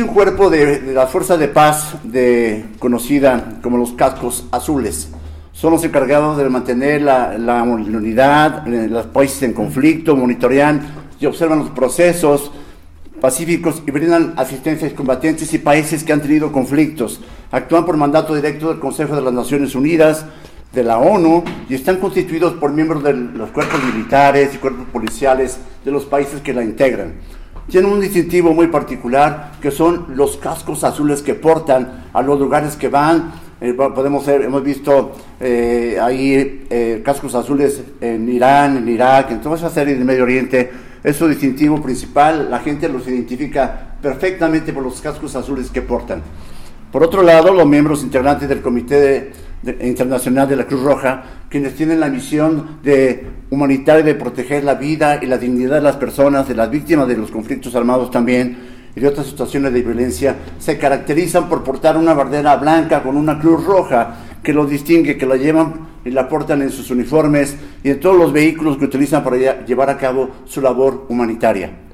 Existe un cuerpo de, la Fuerza de Paz de, conocida como los cascos azules. Son los encargados de mantener la, la unidad, los países en conflicto, monitorean y observan los procesos pacíficos y brindan asistencia a combatientes y países que han tenido conflictos. Actúan por mandato directo del Consejo de las Naciones Unidas, de la ONU y están constituidos por miembros de los cuerpos militares y cuerpos policiales de los países que la integran. Tienen un distintivo muy particular que son los cascos azules que portan a los lugares que van. Eh, podemos ser, hemos visto eh, ahí eh, cascos azules en Irán, en Irak, en toda esa serie del Medio Oriente. Es su distintivo principal. La gente los identifica perfectamente por los cascos azules que portan. Por otro lado, los miembros integrantes del Comité de Internacional de la Cruz Roja, quienes tienen la misión de humanitaria de proteger la vida y la dignidad de las personas, de las víctimas de los conflictos armados también y de otras situaciones de violencia, se caracterizan por portar una bandera blanca con una cruz roja que los distingue, que la llevan y la portan en sus uniformes y en todos los vehículos que utilizan para llevar a cabo su labor humanitaria.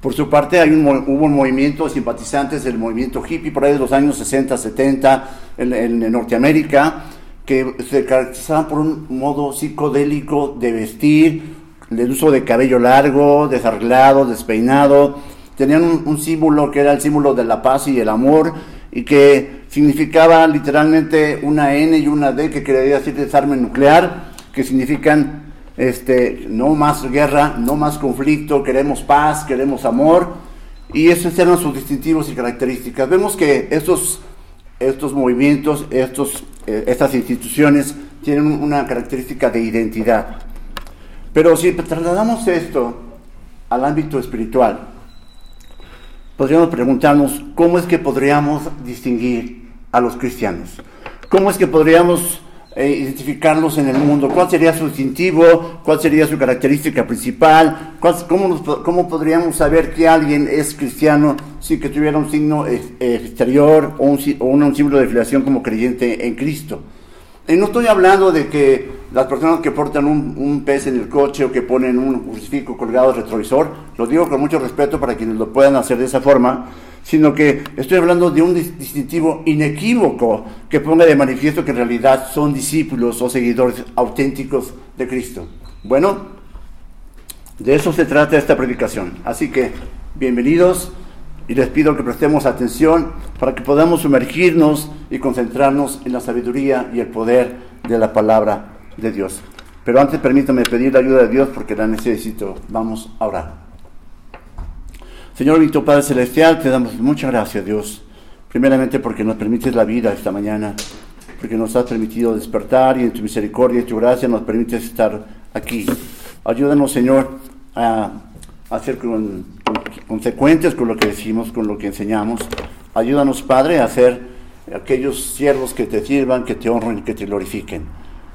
Por su parte, hay un, hubo un movimiento de simpatizantes del movimiento hippie por ahí de los años 60, 70 en, Norteamérica, que se caracterizaban por un modo psicodélico de vestir, el uso de cabello largo, desarreglado, despeinado. Tenían un, símbolo que era el símbolo de la paz y el amor y que significaba literalmente una N y una D que quería decir desarme nuclear, que significan este, no más guerra, no más conflicto, queremos paz, queremos amor, y esos eran sus distintivos y características. Vemos que estos, estos movimientos, estos, eh, estas instituciones tienen una característica de identidad. Pero si trasladamos esto al ámbito espiritual, podríamos preguntarnos cómo es que podríamos distinguir a los cristianos. ¿Cómo es que podríamos eh, identificarlos en el mundo? ¿Cuál sería su distintivo? ¿Cuál sería su característica principal? cómo, cómo, podríamos saber que alguien es cristiano si que tuviera un signo exterior o un, o un símbolo de filiación como creyente en Cristo? Y no estoy hablando de que las personas que portan un, un, pez en el coche o que ponen un crucifijo colgado al retrovisor, lo digo con mucho respeto para quienes lo puedan hacer de esa forma, sino que estoy hablando de un distintivo inequívoco que ponga de manifiesto que en realidad son discípulos o seguidores auténticos de Cristo. Bueno, de eso se trata esta predicación. Así que, bienvenidos y les pido que prestemos atención para que podamos sumergirnos y concentrarnos en la sabiduría y el poder de la palabra de Dios. Pero antes permítame pedir la ayuda de Dios porque la necesito. Vamos a orar. Señor Víctor Padre Celestial, te damos muchas gracias, Dios. Primeramente porque nos permites la vida esta mañana, porque nos has permitido despertar y en tu misericordia y tu gracia nos permites estar aquí. Ayúdanos, Señor, a, ser consecuentes con lo que decimos, con lo que enseñamos. Ayúdanos, Padre, a ser aquellos siervos que te sirvan, que te honren que te glorifiquen.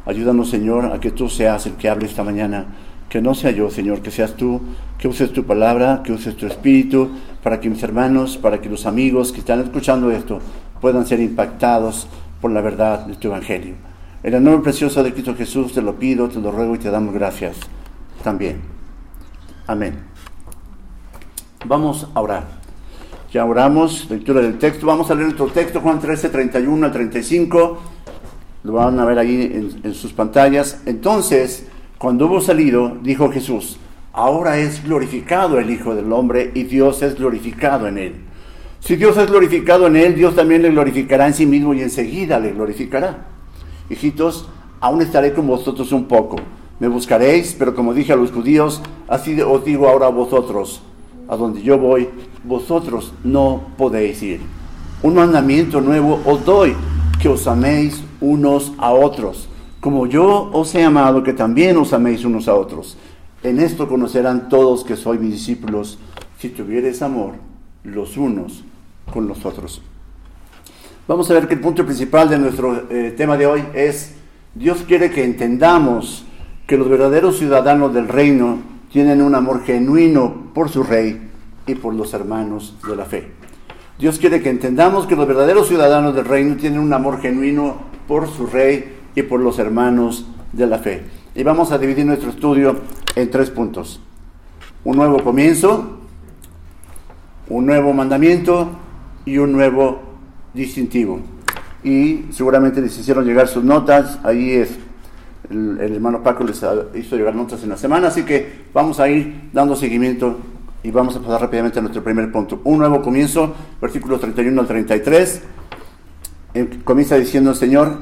Ayúdanos, Señor, a que tú seas el que hable esta mañana que no sea yo, Señor, que seas tú, que uses tu palabra, que uses tu espíritu, para que mis hermanos, para que los amigos que están escuchando esto puedan ser impactados por la verdad de tu evangelio. En el nombre precioso de Cristo Jesús te lo pido, te lo ruego y te damos gracias también. Amén. Vamos a orar. Ya oramos, lectura del texto. Vamos a leer nuestro texto, Juan 13, 31 al 35. Lo van a ver ahí en, en sus pantallas. Entonces, cuando hubo salido, dijo Jesús, ahora es glorificado el Hijo del Hombre y Dios es glorificado en él. Si Dios es glorificado en él, Dios también le glorificará en sí mismo y enseguida le glorificará. Hijitos, aún estaré con vosotros un poco. Me buscaréis, pero como dije a los judíos, así os digo ahora a vosotros, a donde yo voy, vosotros no podéis ir. Un mandamiento nuevo os doy, que os améis unos a otros como yo os he amado, que también os améis unos a otros. En esto conocerán todos que soy mis discípulos, si tuvieres amor los unos con los otros. Vamos a ver que el punto principal de nuestro eh, tema de hoy es, Dios quiere que entendamos que los verdaderos ciudadanos del reino tienen un amor genuino por su rey y por los hermanos de la fe. Dios quiere que entendamos que los verdaderos ciudadanos del reino tienen un amor genuino por su rey y por los hermanos de la fe. Y vamos a dividir nuestro estudio en tres puntos. Un nuevo comienzo, un nuevo mandamiento y un nuevo distintivo. Y seguramente les hicieron llegar sus notas, ahí es, el, hermano Paco les hizo llegar notas en la semana, así que vamos a ir dando seguimiento y vamos a pasar rápidamente a nuestro primer punto. Un nuevo comienzo, versículos 31 al 33, comienza diciendo el Señor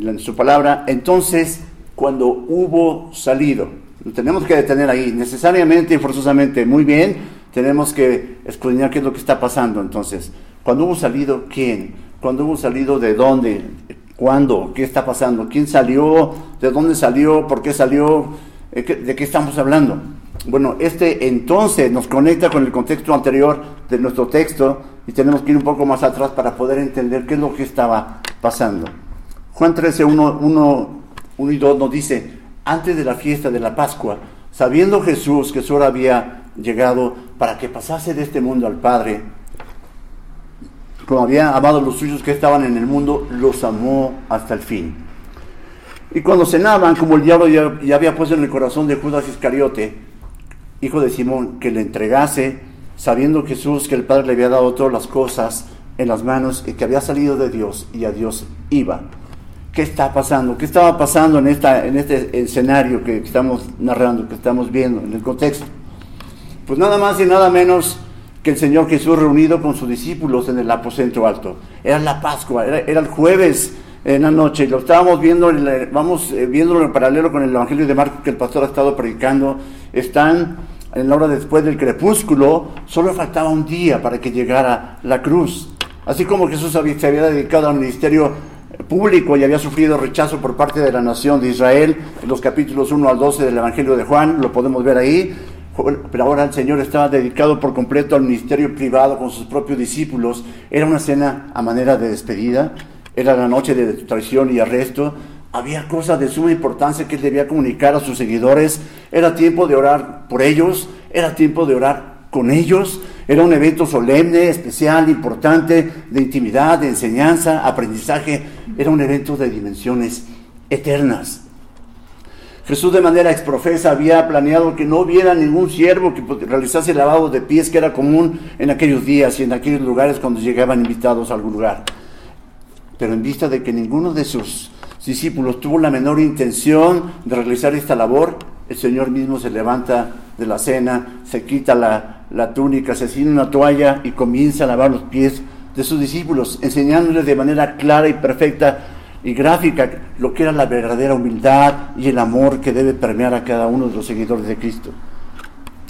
en su palabra, entonces cuando hubo salido, lo tenemos que detener ahí, necesariamente y forzosamente, muy bien, tenemos que escudriñar qué es lo que está pasando entonces. Cuando hubo salido, ¿quién? Cuando hubo salido, ¿de dónde? ¿Cuándo? ¿Qué está pasando? ¿Quién salió? ¿De dónde salió? ¿Por qué salió? ¿De qué estamos hablando? Bueno, este entonces nos conecta con el contexto anterior de nuestro texto y tenemos que ir un poco más atrás para poder entender qué es lo que estaba pasando. Juan 13, 1, 1, y 2 nos dice, antes de la fiesta de la Pascua, sabiendo Jesús que su hora había llegado para que pasase de este mundo al Padre, como había amado a los suyos que estaban en el mundo, los amó hasta el fin. Y cuando cenaban, como el diablo ya, había puesto en el corazón de Judas Iscariote, hijo de Simón, que le entregase, sabiendo Jesús que el Padre le había dado todas las cosas en las manos y que había salido de Dios y a Dios iba. ¿Qué está pasando? ¿Qué estaba pasando en, esta, en este escenario que estamos narrando, que estamos viendo, en el contexto? Pues nada más y nada menos que el Señor Jesús reunido con sus discípulos en el aposento alto. Era la Pascua, era, el jueves en la noche, y lo estábamos viendo, vamos eh, viéndolo en paralelo con el Evangelio de Marcos que el pastor ha estado predicando. Están en la hora después del crepúsculo, solo faltaba un día para que llegara la cruz. Así como Jesús se había dedicado al ministerio público y había sufrido rechazo por parte de la nación de Israel, en los capítulos 1 al 12 del Evangelio de Juan, lo podemos ver ahí, pero ahora el Señor estaba dedicado por completo al ministerio privado con sus propios discípulos. Era una cena a manera de despedida, era la noche de traición y arresto. Había cosas de suma importancia que él debía comunicar a sus seguidores. Era tiempo de orar por ellos, era tiempo de orar con ellos. Era un evento solemne, especial, importante, de intimidad, de enseñanza, aprendizaje. Era un evento de dimensiones eternas. Jesús de manera exprofesa había planeado que no hubiera ningún siervo que realizase lavado de pies que era común en aquellos días y en aquellos lugares cuando llegaban invitados a algún lugar. Pero en vista de que ninguno de sus discípulos tuvo la menor intención de realizar esta labor, el Señor mismo se levanta de la cena, se quita la, la túnica, se ciñe una toalla y comienza a lavar los pies de sus discípulos, enseñándoles de manera clara y perfecta y gráfica lo que era la verdadera humildad y el amor que debe permear a cada uno de los seguidores de Cristo.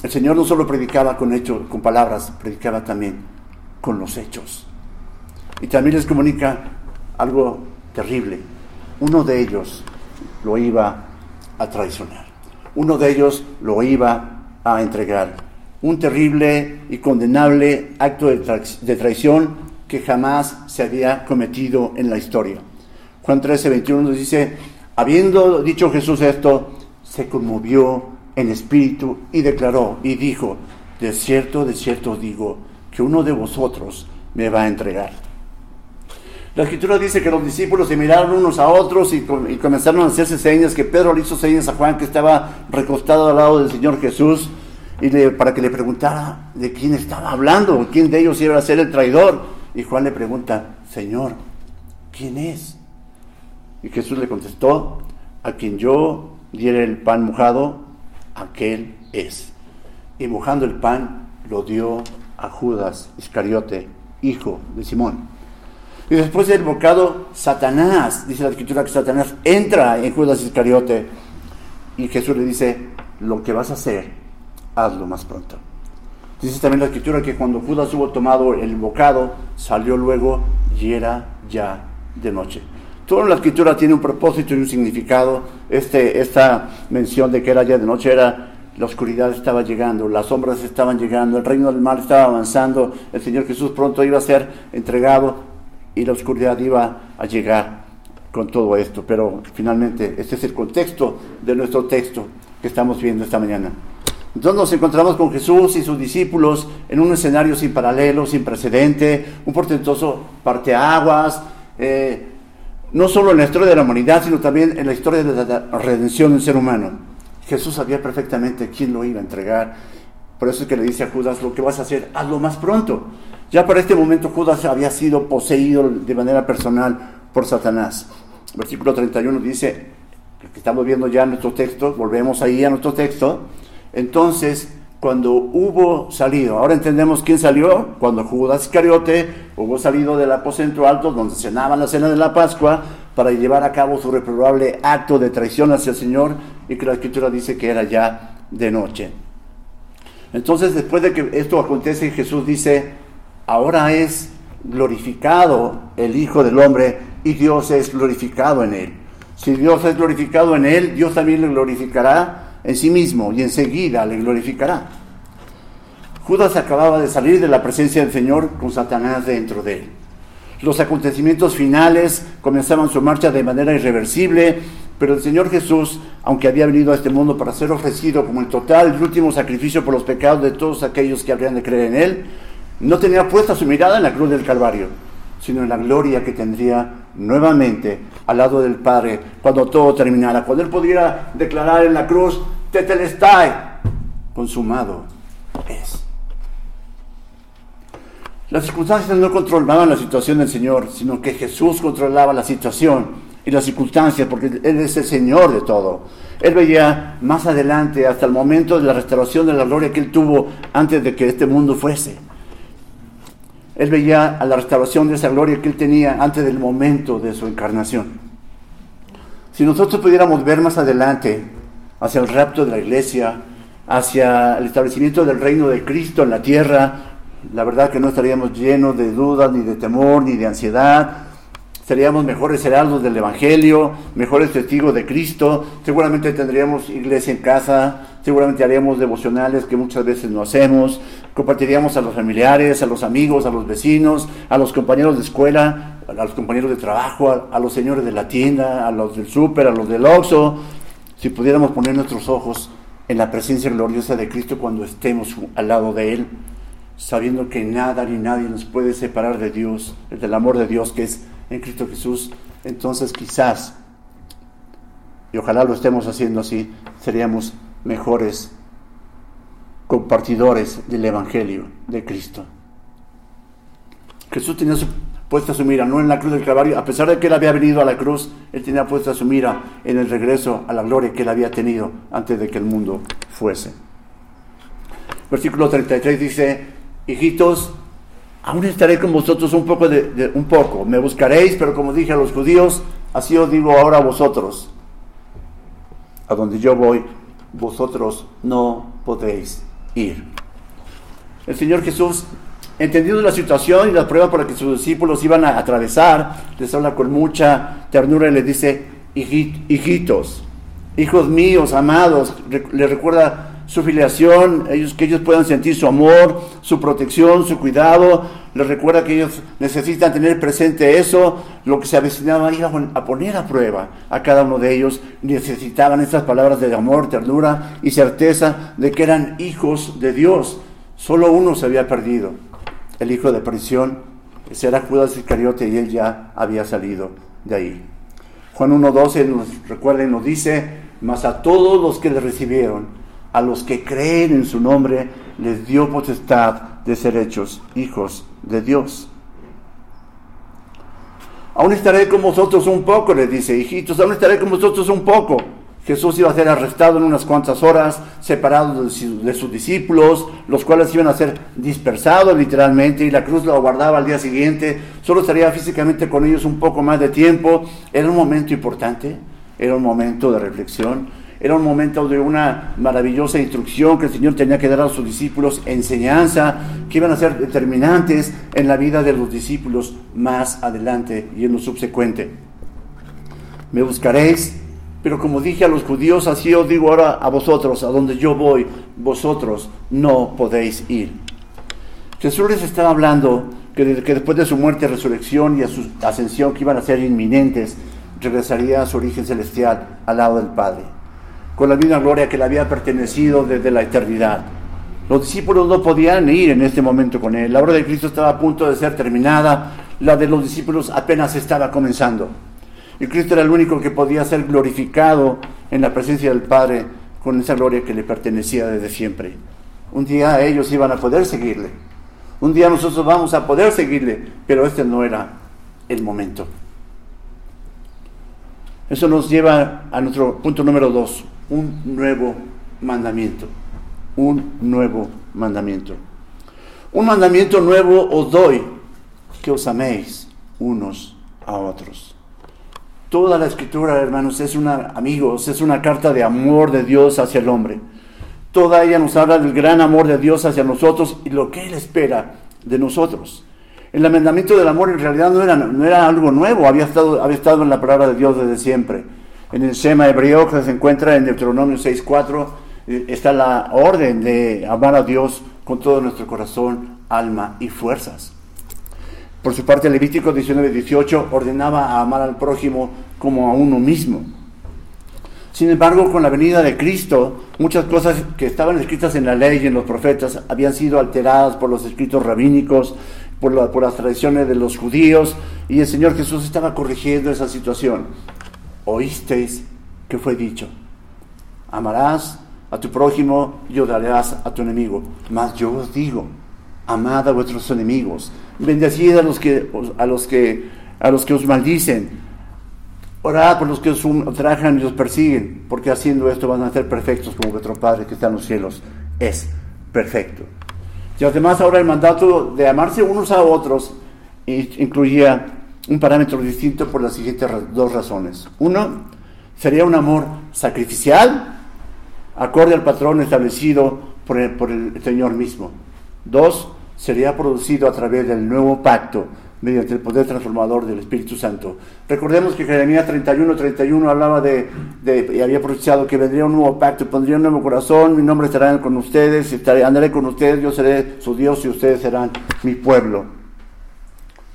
El Señor no solo predicaba con hechos, con palabras, predicaba también con los hechos. Y también les comunica algo terrible. Uno de ellos lo iba a traicionar. Uno de ellos lo iba a entregar. Un terrible y condenable acto de traición que jamás se había cometido en la historia. Juan 13, 21 nos dice, habiendo dicho Jesús esto, se conmovió en espíritu y declaró y dijo, de cierto, de cierto digo, que uno de vosotros me va a entregar. La escritura dice que los discípulos se miraron unos a otros y, comenzaron a hacerse señas, que Pedro le hizo señas a Juan que estaba recostado al lado del Señor Jesús y para que le preguntara de quién estaba hablando, quién de ellos iba a ser el traidor. Y Juan le pregunta, Señor, ¿quién es? Y Jesús le contestó, a quien yo diera el pan mojado, aquel es. Y mojando el pan lo dio a Judas Iscariote, hijo de Simón. Y después del bocado, Satanás, dice la escritura que Satanás entra en Judas Iscariote. Y Jesús le dice, lo que vas a hacer, hazlo más pronto. Dice también la escritura que cuando Judas hubo tomado el bocado, salió luego y era ya de noche. Toda la escritura tiene un propósito y un significado. Este, esta mención de que era ya de noche era la oscuridad estaba llegando, las sombras estaban llegando, el reino del mal estaba avanzando, el Señor Jesús pronto iba a ser entregado y la oscuridad iba a llegar con todo esto. Pero finalmente, este es el contexto de nuestro texto que estamos viendo esta mañana. Entonces nos encontramos con Jesús y sus discípulos en un escenario sin paralelo, sin precedente, un portentoso parteaguas. Eh, no solo en la historia de la humanidad, sino también en la historia de la redención del ser humano. Jesús sabía perfectamente quién lo iba a entregar Por eso es que le dice a Judas, lo que vas a hacer, hazlo más pronto. Ya para este momento Judas había sido poseído de manera personal por Satanás. Versículo 31 dice, que estamos viendo ya nuestro texto, volvemos ahí a nuestro texto, entonces cuando hubo salido, ahora entendemos quién salió, cuando Judas Iscariote hubo salido del aposento alto donde cenaban la cena de la Pascua para llevar a cabo su reprobable acto de traición hacia el Señor y que la escritura dice que era ya de noche. Entonces después de que esto acontece, Jesús dice, ahora es glorificado el Hijo del Hombre y Dios es glorificado en él. Si Dios es glorificado en él, Dios también le glorificará en sí mismo y enseguida le glorificará. Judas acababa de salir de la presencia del Señor con Satanás dentro de él. Los acontecimientos finales comenzaban su marcha de manera irreversible, pero el Señor Jesús, aunque había venido a este mundo para ser ofrecido como el total y último sacrificio por los pecados de todos aquellos que habrían de creer en Él, no tenía puesta su mirada en la cruz del Calvario, sino en la gloria que tendría nuevamente al lado del Padre cuando todo terminara, cuando Él pudiera declarar en la cruz, tetelestai, consumado es. Las circunstancias no controlaban la situación del Señor, sino que Jesús controlaba la situación y las circunstancias, porque Él es el Señor de todo. Él veía más adelante, hasta el momento de la restauración de la gloria que Él tuvo antes de que este mundo fuese. Él veía a la restauración de esa gloria que Él tenía antes del momento de su encarnación. Si nosotros pudiéramos ver más adelante hacia el rapto de la iglesia, hacia el establecimiento del reino de Cristo en la tierra, la verdad que no estaríamos llenos de dudas, ni de temor, ni de ansiedad. Seríamos mejores heraldos del Evangelio, mejores testigos de Cristo. Seguramente tendríamos iglesia en casa, seguramente haríamos devocionales que muchas veces no hacemos. Compartiríamos a los familiares, a los amigos, a los vecinos, a los compañeros de escuela, a los compañeros de trabajo, a, los señores de la tienda, a los del súper, a los del Oxxo, si pudiéramos poner nuestros ojos en la presencia gloriosa de Cristo cuando estemos al lado de Él, sabiendo que nada ni nadie nos puede separar de Dios, del amor de Dios que es en Cristo Jesús, entonces quizás, y ojalá lo estemos haciendo así, seríamos mejores compartidores del Evangelio de Cristo. Jesús tenía su puesta su mira, no en la cruz del Calvario, a pesar de que él había venido a la cruz, él tenía puesta su mira en el regreso a la gloria que él había tenido antes de que el mundo fuese. Versículo 33 dice, hijitos, aún estaré con vosotros un poco, un poco, me buscaréis, pero como dije a los judíos, así os digo ahora a vosotros, a donde yo voy, vosotros no podéis ir. El Señor Jesús entendiendo la situación y la prueba por la que sus discípulos iban a atravesar, les habla con mucha ternura y les dice, hijitos, hijos míos, amados, les recuerda su filiación, ellos, que ellos puedan sentir su amor, su protección, su cuidado, les recuerda que ellos necesitan tener presente eso, lo que se avecinaba iba a poner a prueba a cada uno de ellos, necesitaban estas palabras de amor, ternura y certeza de que eran hijos de Dios, solo uno se había perdido, el hijo de prisión, ese era Judas Iscariote y él ya había salido de ahí. Juan 1.12 nos recuerda y nos dice, mas a todos los que le recibieron, a los que creen en su nombre, les dio potestad de ser hechos hijos de Dios. Aún estaré con vosotros un poco, les dice, hijitos, aún estaré con vosotros un poco. Jesús iba a ser arrestado en unas cuantas horas, separado de, sus discípulos, los cuales iban a ser dispersados literalmente, y la cruz lo aguardaba al día siguiente. Solo estaría físicamente con ellos un poco más de tiempo. Era un momento importante, era un momento de reflexión, era un momento de una maravillosa instrucción que el Señor tenía que dar a sus discípulos, enseñanza, que iban a ser determinantes en la vida de los discípulos más adelante y en lo subsecuente. Me buscaréis pero como dije a los judíos, así os digo ahora a vosotros, a donde yo voy, vosotros no podéis ir. Jesús les estaba hablando que, después de su muerte, resurrección y a su ascensión, que iban a ser inminentes, regresaría a su origen celestial al lado del Padre, con la misma gloria que le había pertenecido desde la eternidad. Los discípulos no podían ir en este momento con él. La obra de Cristo estaba a punto de ser terminada, la de los discípulos apenas estaba comenzando. Y Cristo era el único que podía ser glorificado en la presencia del Padre con esa gloria que le pertenecía desde siempre. Un día ellos iban a poder seguirle. Un día nosotros vamos a poder seguirle, pero este no era el momento. Eso nos lleva a nuestro punto número dos, un nuevo mandamiento. Un nuevo mandamiento. Un mandamiento nuevo os doy, que os améis unos a otros. Toda la escritura, hermanos, es una, amigos, es una carta de amor de Dios hacia el hombre. Toda ella nos habla del gran amor de Dios hacia nosotros y lo que Él espera de nosotros. El mandamiento del amor en realidad no era, no era algo nuevo, había estado, había estado en la palabra de Dios desde siempre. En el Shema hebreo que se encuentra en Deuteronomio 6.4 eh, está la orden de amar a Dios con todo nuestro corazón, alma y fuerzas. Por su parte, Levítico 19.18 ordenaba a amar al prójimo como a uno mismo. Sin embargo, con la venida de Cristo, muchas cosas que estaban escritas en la ley y en los profetas habían sido alteradas por los escritos rabínicos, por, las tradiciones de los judíos, y el Señor Jesús estaba corrigiendo esa situación. Oísteis que fue dicho, amarás a tu prójimo y odiarás a tu enemigo. Mas yo os digo, amad a vuestros enemigos, bendecid a los que, a los que, a los que os maldicen, Orad por los que os ultrajan y os persiguen, porque haciendo esto van a ser perfectos como vuestro Padre que está en los cielos es perfecto. Y además ahora el mandato de amarse unos a otros incluía un parámetro distinto por las siguientes dos razones. Uno, sería un amor sacrificial, acorde al patrón establecido por el, Señor mismo. Dos, sería producido a través del nuevo pacto mediante el poder transformador del Espíritu Santo. Recordemos que Jeremías 31, 31 hablaba de, y había pronunciado que vendría un nuevo pacto, pondría un nuevo corazón, mi nombre estará con ustedes, estaré, andaré con ustedes, yo seré su Dios y ustedes serán mi pueblo.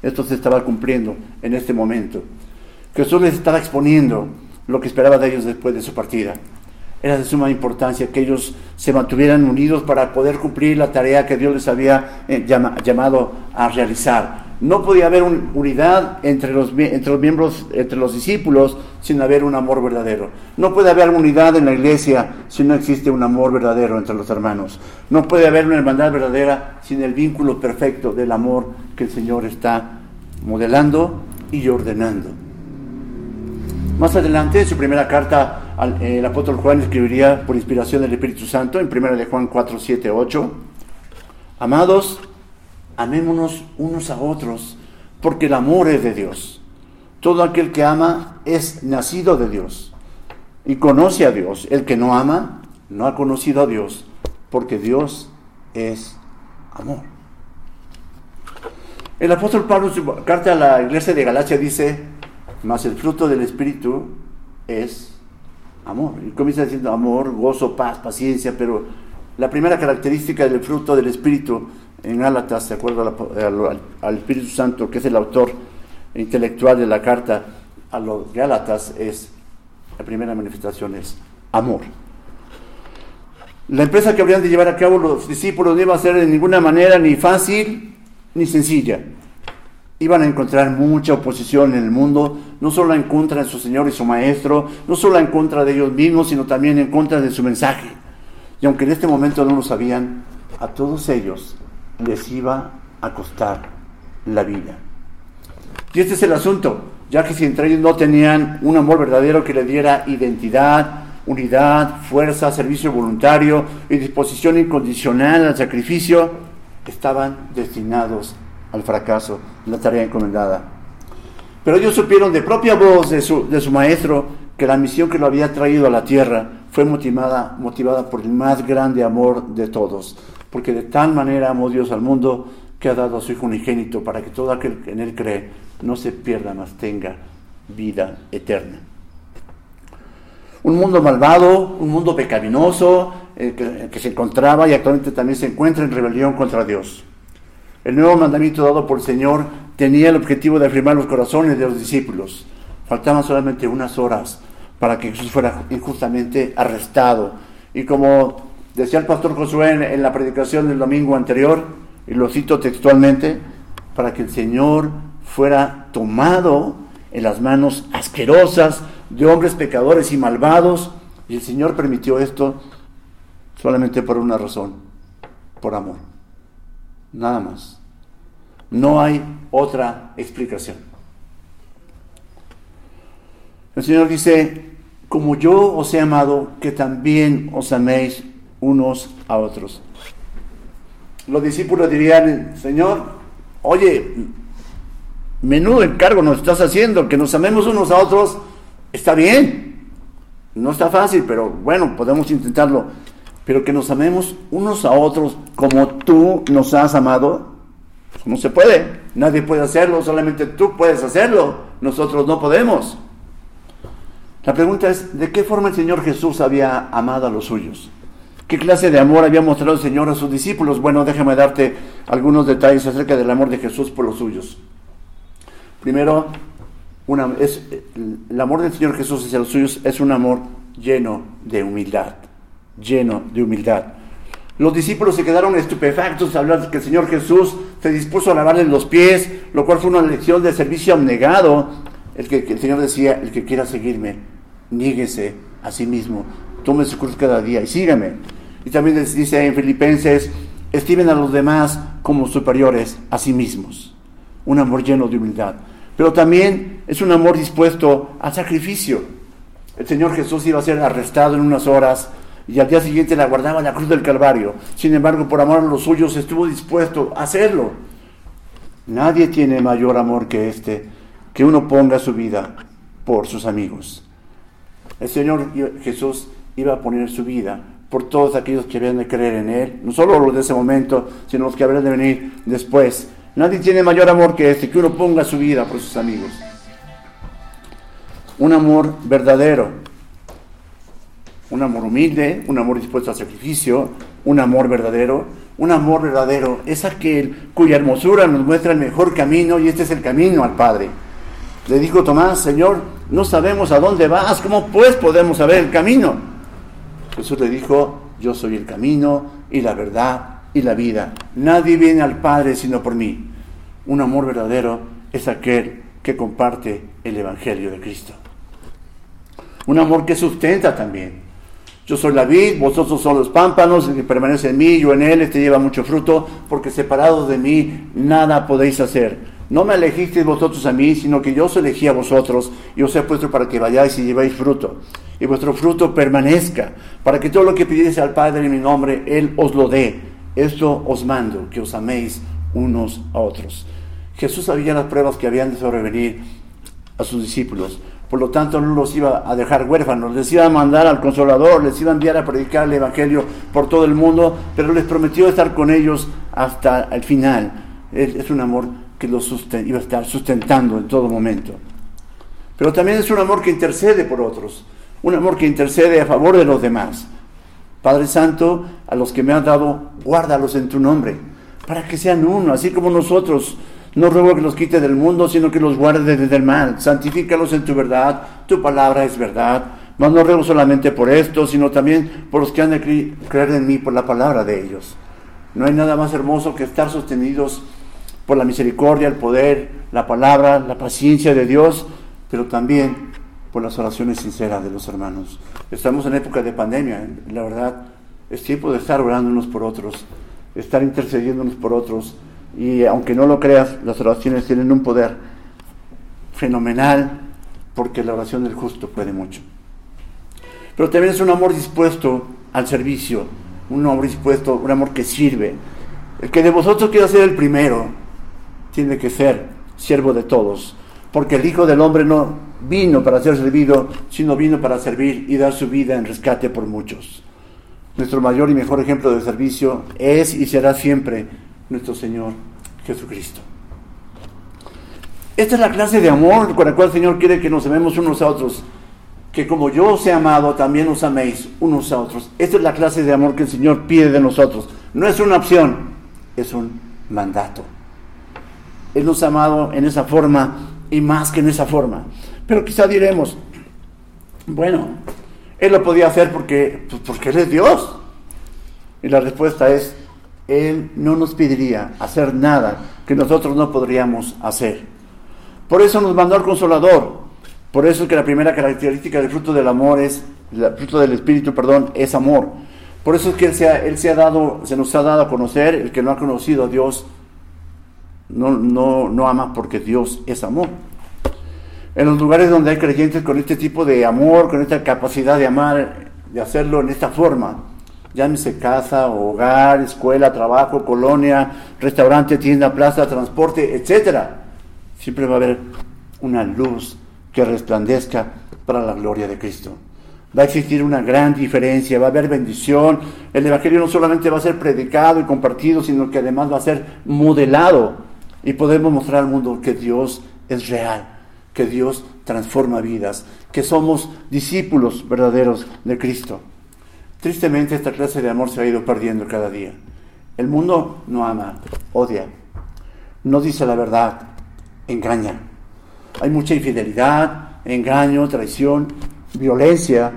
Esto se estaba cumpliendo en este momento. Jesús les estaba exponiendo lo que esperaba de ellos después de su partida. Era de suma importancia que ellos se mantuvieran unidos para poder cumplir la tarea que Dios les había eh, llamado a realizar no podía haber unidad entre los, entre los miembros, entre los discípulos, sin haber un amor verdadero. No puede haber unidad en la iglesia si no existe un amor verdadero entre los hermanos. No puede haber una hermandad verdadera sin el vínculo perfecto del amor el Señor está modelando y ordenando. Más adelante, en su primera carta, el apóstol Juan escribiría por inspiración del Espíritu Santo, en 1 de Juan 4, 7, 8, Amados, amémonos unos a otros, porque el amor es de Dios. Todo aquel que ama es nacido de Dios y conoce a Dios. El que no ama no ha conocido a Dios, porque Dios es amor. El apóstol Pablo su carta a la iglesia de Galacia dice, mas el fruto del Espíritu es amor. Y comienza diciendo amor, gozo, paz, paciencia, pero la primera característica del fruto del Espíritu en Gálatas, de acuerdo al, Espíritu Santo, que es el autor intelectual de la carta a los Gálatas, es la primera manifestación es amor. La empresa que habrían de llevar a cabo los discípulos no iba a ser de ninguna manera ni fácil ni sencilla. Iban a encontrar mucha oposición en el mundo, no solo en contra de su Señor y su Maestro, no solo en contra de ellos mismos, sino también en contra de su mensaje. Y aunque en este momento no lo sabían, a todos ellos les iba a costar la vida. Y este es el asunto, ya que si entre ellos no tenían un amor verdadero que le diera identidad, unidad, fuerza, servicio voluntario y disposición incondicional al sacrificio, estaban destinados al fracaso de la tarea encomendada. Pero ellos supieron de propia voz de su, de su maestro que la misión que lo había traído a la tierra fue motivada, motivada por el más grande amor de todos, porque de tal manera amó Dios al mundo que ha dado a su Hijo unigénito para que todo aquel que en Él cree no se pierda, mas tenga vida eterna. Un mundo malvado, un mundo pecaminoso, eh, que, se encontraba y actualmente también se encuentra en rebelión contra Dios. El nuevo mandamiento dado por el Señor tenía el objetivo de afirmar los corazones de los discípulos. Faltaban solamente unas horas para que Jesús fuera injustamente arrestado. Y como Decía el pastor Josué en, la predicación del domingo anterior, y lo cito textualmente, para que el Señor fuera tomado en las manos asquerosas de hombres pecadores y malvados, y el Señor permitió esto solamente por una razón, por amor. Nada más. No hay otra explicación. El Señor dice, como yo os he amado, que también os améis unos a otros. Los discípulos dirían, Señor, oye, menudo encargo nos estás haciendo, que nos amemos unos a otros, está bien, no está fácil, pero bueno, podemos intentarlo, pero que nos amemos unos a otros como tú nos has amado, no se puede, nadie puede hacerlo, solamente tú puedes hacerlo, nosotros no podemos. La pregunta es, ¿de qué forma el Señor Jesús había amado a los suyos? ¿Qué clase de amor había mostrado el Señor a sus discípulos? Bueno, déjame darte algunos detalles acerca del amor de Jesús por los suyos. Primero, una, es, el amor del Señor Jesús hacia los suyos es un amor lleno de humildad, lleno de humildad. Los discípulos se quedaron estupefactos al hablar que el Señor Jesús se dispuso a lavarles los pies, lo cual fue una lección de servicio abnegado. El que, el Señor decía, el que quiera seguirme, níguese a sí mismo, tome su cruz cada día y sígame. Y también les dice en Filipenses, estimen a los demás como superiores a sí mismos. Un amor lleno de humildad. Pero también es un amor dispuesto al sacrificio. El Señor Jesús iba a ser arrestado en unas horas y al día siguiente le aguardaba la cruz del Calvario. Sin embargo, por amor a los suyos estuvo dispuesto a hacerlo. Nadie tiene mayor amor que este, que uno ponga su vida por sus amigos. El Señor Jesús iba a poner su vida por todos aquellos que habían de creer en Él, no solo los de ese momento, sino los que habrían de venir después. Nadie tiene mayor amor que este, que uno ponga su vida por sus amigos. Un amor verdadero, un amor humilde, un amor dispuesto al sacrificio, un amor verdadero. Un amor verdadero es aquel cuya hermosura nos muestra el mejor camino y este es el camino al Padre. Le dijo Tomás, Señor, no sabemos a dónde vas, ¿cómo pues podemos saber el camino? Jesús le dijo, yo soy el camino y la verdad y la vida. Nadie viene al Padre sino por mí. Un amor verdadero es aquel que comparte el Evangelio de Cristo. Un amor que sustenta también. Yo soy la vid, vosotros son los pámpanos, el que permanece en mí, yo en él, este lleva mucho fruto, porque separados de mí nada podéis hacer. No me elegisteis vosotros a mí, sino que yo os elegí a vosotros y os he puesto para que vayáis y llevéis fruto. Y vuestro fruto permanezca, para que todo lo que pidierais al Padre en mi nombre, Él os lo dé. Esto os mando, que os améis unos a otros. Jesús sabía las pruebas que habían de sobrevenir a sus discípulos. Por lo tanto, no los iba a dejar huérfanos, les iba a mandar al consolador, les iba a enviar a predicar el Evangelio por todo el mundo, pero les prometió estar con ellos hasta el final. Es un amor que los iba a estar sustentando en todo momento. Pero también es un amor que intercede por otros, un amor que intercede a favor de los demás. Padre Santo, a los que me has dado, guárdalos en tu nombre, para que sean uno, así como nosotros. No ruego que los quite del mundo, sino que los guarde desde el mal. Santifícalos en tu verdad, tu palabra es verdad. Mas no ruego solamente por esto, sino también por los que han de creer en mí por la palabra de ellos. No hay nada más hermoso que estar sostenidos por la misericordia, el poder, la palabra, la paciencia de Dios, pero también por las oraciones sinceras de los hermanos. Estamos en época de pandemia, la verdad, es tiempo de estar orando unos por otros, estar intercediendo unos por otros, y aunque no lo creas, las oraciones tienen un poder fenomenal, porque la oración del justo puede mucho. Pero también es un amor dispuesto al servicio, un amor dispuesto, un amor que sirve. El que de vosotros quiera ser el primero, tiene que ser siervo de todos, porque el Hijo del Hombre no vino para ser servido, sino vino para servir y dar su vida en rescate por muchos. Nuestro mayor y mejor ejemplo de servicio es y será siempre nuestro Señor Jesucristo. Esta es la clase de amor con la cual el Señor quiere que nos amemos unos a otros. Que como yo os he amado, también os améis unos a otros. Esta es la clase de amor que el Señor pide de nosotros. No es una opción, es un mandato. Él nos ha amado en esa forma y más que en esa forma. Pero quizá diremos, bueno, Él lo podía hacer porque, pues, porque Él es Dios. Y la respuesta es, Él no nos pediría hacer nada que nosotros no podríamos hacer. Por eso nos mandó al consolador. Por eso es que la primera característica del fruto del amor es, el fruto del Espíritu, perdón, es amor. Por eso es que Él se, ha, él se ha dado, se nos ha dado a conocer, el que no ha conocido a Dios no, no, no ama porque Dios es amor. En los lugares donde hay creyentes con este tipo de amor, con esta capacidad de amar, de hacerlo en esta forma, llámese casa, hogar, escuela, trabajo, colonia, restaurante, tienda, plaza, transporte, etcétera, siempre va a haber una luz que resplandezca para la gloria de Cristo. Va a existir una gran diferencia, va a haber bendición. El Evangelio no solamente va a ser predicado y compartido, sino que además va a ser modelado. Y podemos mostrar al mundo que Dios es real, que Dios transforma vidas, que somos discípulos verdaderos de Cristo. Tristemente esta clase de amor se ha ido perdiendo cada día. El mundo no ama, odia, no dice la verdad, engaña. Hay mucha infidelidad, engaño, traición, violencia,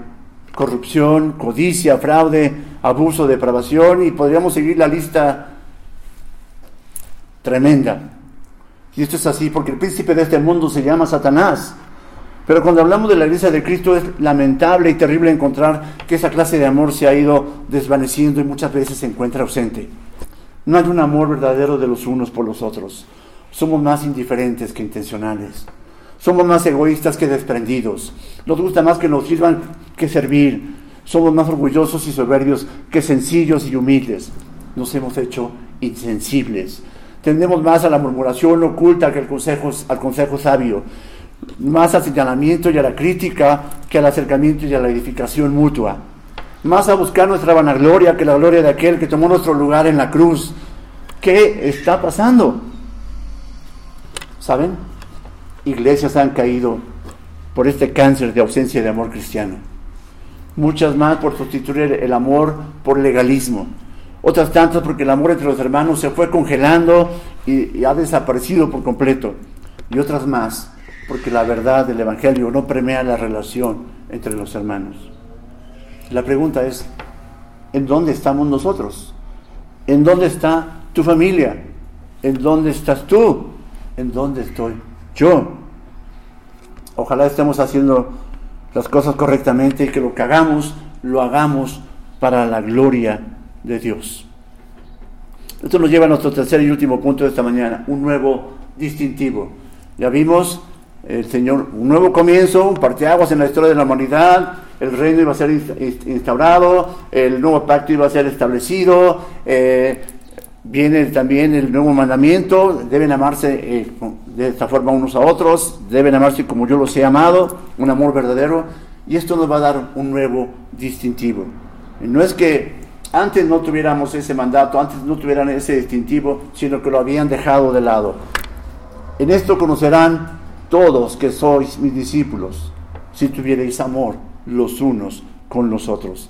corrupción, codicia, fraude, abuso, depravación y podríamos seguir la lista tremenda. Y esto es así porque el príncipe de este mundo se llama Satanás. Pero cuando hablamos de la iglesia de Cristo es lamentable y terrible encontrar que esa clase de amor se ha ido desvaneciendo y muchas veces se encuentra ausente. No hay un amor verdadero de los unos por los otros. Somos más indiferentes que intencionales. Somos más egoístas que desprendidos. Nos gusta más que nos sirvan que servir. Somos más orgullosos y soberbios que sencillos y humildes. Nos hemos hecho insensibles. Tendemos más a la murmuración oculta que al consejo, al consejo sabio. Más al señalamiento y a la crítica que al acercamiento y a la edificación mutua. Más a buscar nuestra vanagloria que la gloria de aquel que tomó nuestro lugar en la cruz. ¿Qué está pasando? ¿Saben? Iglesias han caído por este cáncer de ausencia de amor cristiano. Muchas más por sustituir el amor por legalismo. Otras tantas porque el amor entre los hermanos se fue congelando y, y ha desaparecido por completo. Y otras más porque la verdad del Evangelio no premia la relación entre los hermanos. La pregunta es, ¿en dónde estamos nosotros? ¿En dónde está tu familia? ¿En dónde estás tú? ¿En dónde estoy yo? Ojalá estemos haciendo las cosas correctamente y que lo que hagamos, lo hagamos para la gloria de Dios. Esto nos lleva a nuestro tercer y último punto de esta mañana, un nuevo distintivo. Ya vimos el Señor, un nuevo comienzo, un parteaguas en la historia de la humanidad, el reino iba a ser instaurado, el nuevo pacto iba a ser establecido, eh, viene también el nuevo mandamiento, deben amarse eh, de esta forma unos a otros, deben amarse como yo los he amado, un amor verdadero, y esto nos va a dar un nuevo distintivo. no es que antes no tuviéramos ese mandato, antes no tuvieran ese distintivo, sino que lo habían dejado de lado. En esto conocerán todos que sois mis discípulos, si tuvierais amor los unos con los otros.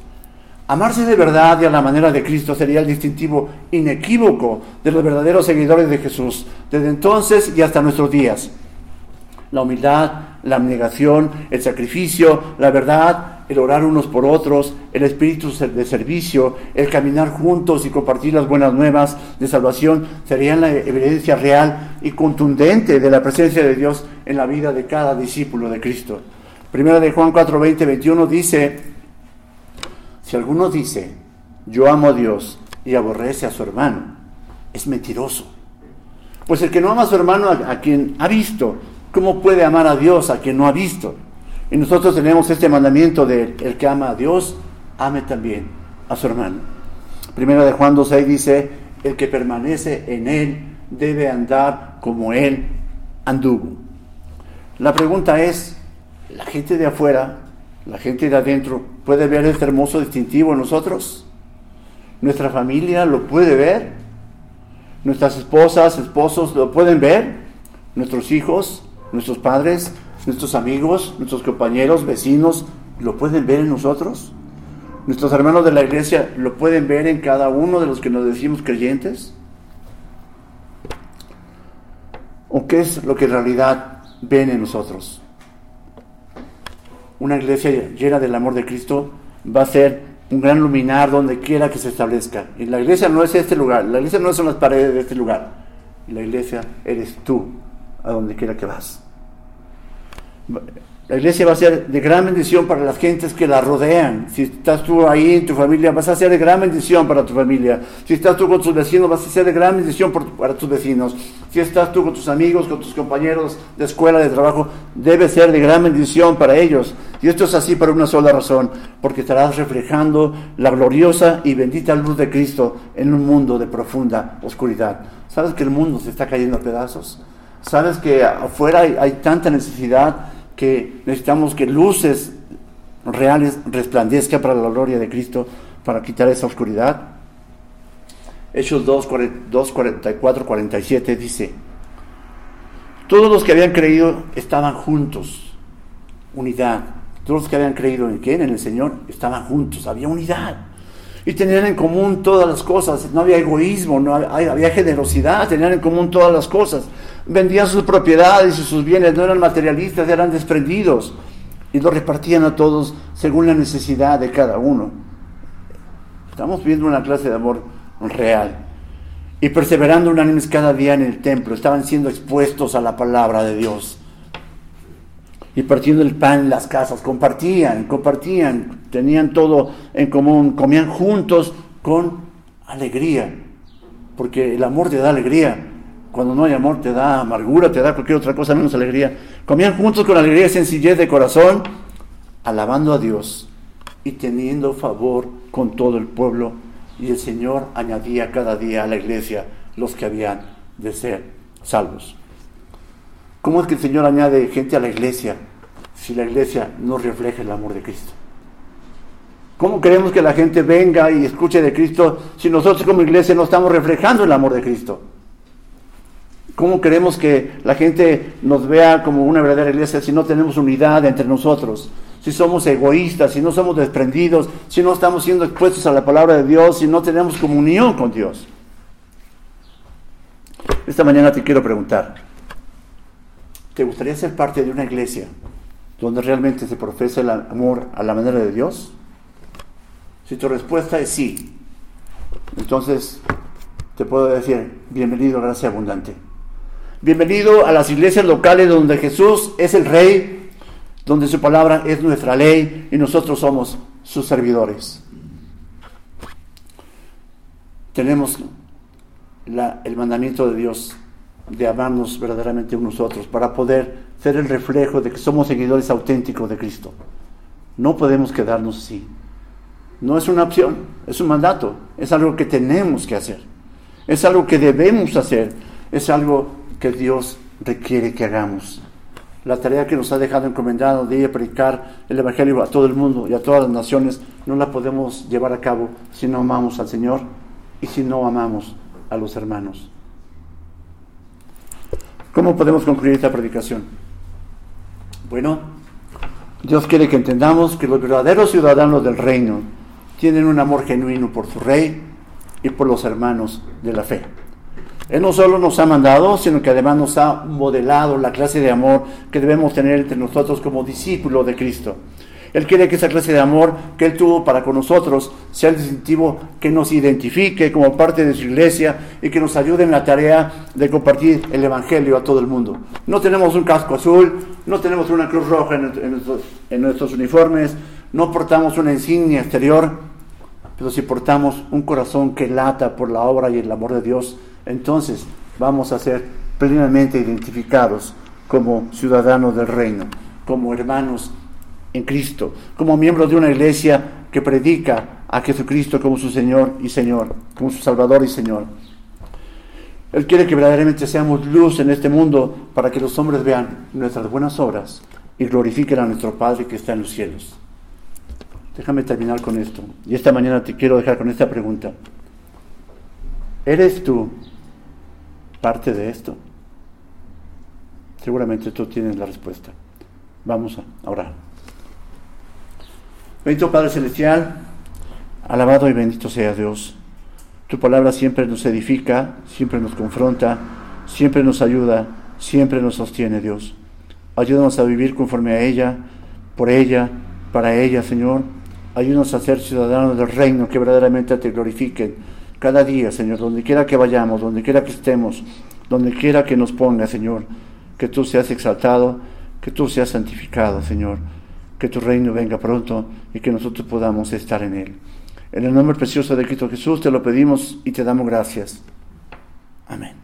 Amarse de verdad y a la manera de Cristo sería el distintivo inequívoco de los verdaderos seguidores de Jesús, desde entonces y hasta nuestros días. La humildad, la abnegación, el sacrificio, la verdad, el orar unos por otros, el espíritu de servicio, el caminar juntos y compartir las buenas nuevas de salvación serían la evidencia real y contundente de la presencia de Dios en la vida de cada discípulo de Cristo. Primera de Juan 4, 20, 21 dice, si alguno dice, yo amo a Dios y aborrece a su hermano, es mentiroso. Pues el que no ama a su hermano, a, quien ha visto, ¿cómo puede amar a Dios a quien no ha visto? Y nosotros tenemos este mandamiento de el que ama a Dios, ame también a su hermano. Primera de Juan 2.6 dice, el que permanece en él debe andar como él anduvo. La pregunta es, ¿la gente de afuera la gente de adentro puede ver este hermoso distintivo en nosotros. Nuestra familia lo puede ver. Nuestras esposas, esposos lo pueden ver. Nuestros hijos, nuestros padres, nuestros amigos, nuestros compañeros, vecinos, lo pueden ver en nosotros. Nuestros hermanos de la iglesia lo pueden ver en cada uno de los que nos decimos creyentes. ¿O qué es lo que en realidad ven en nosotros? una iglesia llena del amor de Cristo va a ser un gran luminar donde quiera que se establezca. Y la iglesia no es este lugar, la iglesia no son las paredes de este lugar. La iglesia eres tú, a donde quiera que vas. La iglesia va a ser de gran bendición para las gentes que la rodean. Si estás tú ahí en tu familia, vas a ser de gran bendición para tu familia. Si estás tú con tus vecinos, vas a ser de gran bendición para tus vecinos. Si estás tú con tus amigos, con tus compañeros de escuela, de trabajo, debe ser de gran bendición para ellos. Y esto es así por una sola razón, porque estarás reflejando la gloriosa y bendita luz de Cristo en un mundo de profunda oscuridad. ¿Sabes que el mundo se está cayendo a pedazos? ¿Sabes que afuera hay, tanta necesidad? que necesitamos que luces reales resplandezcan para la gloria de Cristo, para quitar esa oscuridad. Hechos 2, 44, 47 dice, todos los que habían creído estaban juntos, unidad. Todos los que habían creído en quién, en el Señor, estaban juntos, había unidad. Y tenían en común todas las cosas, no había egoísmo, no había, había generosidad, tenían en común todas las cosas vendían sus propiedades y sus bienes, no eran materialistas, eran desprendidos y lo repartían a todos según la necesidad de cada uno. Estamos viendo una clase de amor real. Y perseverando unánimes cada día en el templo, estaban siendo expuestos a la palabra de Dios. Y partiendo el pan en las casas, compartían, compartían, tenían todo en común, comían juntos con alegría, porque el amor te da alegría. Cuando no hay amor te da amargura, te da cualquier otra cosa menos alegría. Comían juntos con alegría y sencillez de corazón, alabando a Dios y teniendo favor con todo el pueblo. Y el Señor añadía cada día a la iglesia los que habían de ser salvos. ¿Cómo es que el Señor añade gente a la iglesia si la iglesia no refleja el amor de Cristo? ¿Cómo queremos que la gente venga y escuche de Cristo si nosotros como iglesia no estamos reflejando el amor de Cristo? ¿Cómo queremos que la gente nos vea como una verdadera iglesia si no tenemos unidad entre nosotros? Si somos egoístas, si no somos desprendidos, si no estamos siendo expuestos a la palabra de Dios, si no tenemos comunión con Dios. Esta mañana te quiero preguntar, ¿te gustaría ser parte de una iglesia donde realmente se profesa el amor a la manera de Dios? Si tu respuesta es sí, entonces te puedo decir, bienvenido, gracia abundante. Bienvenido a las iglesias locales donde Jesús es el Rey, donde su palabra es nuestra ley y nosotros somos sus servidores. Tenemos el mandamiento de Dios de amarnos verdaderamente unos otros para poder ser el reflejo de que somos seguidores auténticos de Cristo. No podemos quedarnos así. No es una opción, es un mandato, es algo que tenemos que hacer, es algo que debemos hacer, es algo que Dios requiere que hagamos. La tarea que nos ha dejado encomendado de ir a predicar el Evangelio a todo el mundo y a todas las naciones, no la podemos llevar a cabo si no amamos al Señor y si no amamos a los hermanos. ¿Cómo podemos concluir esta predicación? Bueno, Dios quiere que entendamos que los verdaderos ciudadanos del reino tienen un amor genuino por su rey y por los hermanos de la fe. Él no solo nos ha mandado, sino que además nos ha modelado la clase de amor que debemos tener entre nosotros como discípulos de Cristo. Él quiere que esa clase de amor que Él tuvo para con nosotros sea el distintivo que nos identifique como parte de su iglesia y que nos ayude en la tarea de compartir el Evangelio a todo el mundo. No tenemos un casco azul, no tenemos una cruz roja en, nuestros, en nuestros uniformes, no portamos una insignia exterior, pero si portamos un corazón que lata por la obra y el amor de Dios, entonces vamos a ser plenamente identificados como ciudadanos del reino, como hermanos en Cristo, como miembros de una iglesia que predica a Jesucristo como su Señor y Señor, como su Salvador y Señor. Él quiere que verdaderamente seamos luz en este mundo para que los hombres vean nuestras buenas obras y glorifiquen a nuestro Padre que está en los cielos. Déjame terminar con esto. Y esta mañana te quiero dejar con esta pregunta. ¿Eres tú parte de esto? Seguramente tú tienes la respuesta. Vamos a orar. Bendito Padre Celestial, alabado y bendito sea Dios. Tu palabra siempre nos edifica, siempre nos confronta, siempre nos ayuda, siempre nos sostiene Dios. Ayúdanos a vivir conforme a ella, por ella, para ella, Señor. Ayúdanos a ser ciudadanos del reino que verdaderamente te glorifiquen cada día, Señor, donde quiera que vayamos, donde quiera que estemos, donde quiera que nos ponga, Señor, que tú seas exaltado, que tú seas santificado, Señor, que tu reino venga pronto y que nosotros podamos estar en él. En el nombre precioso de Cristo Jesús te lo pedimos y te damos gracias. Amén.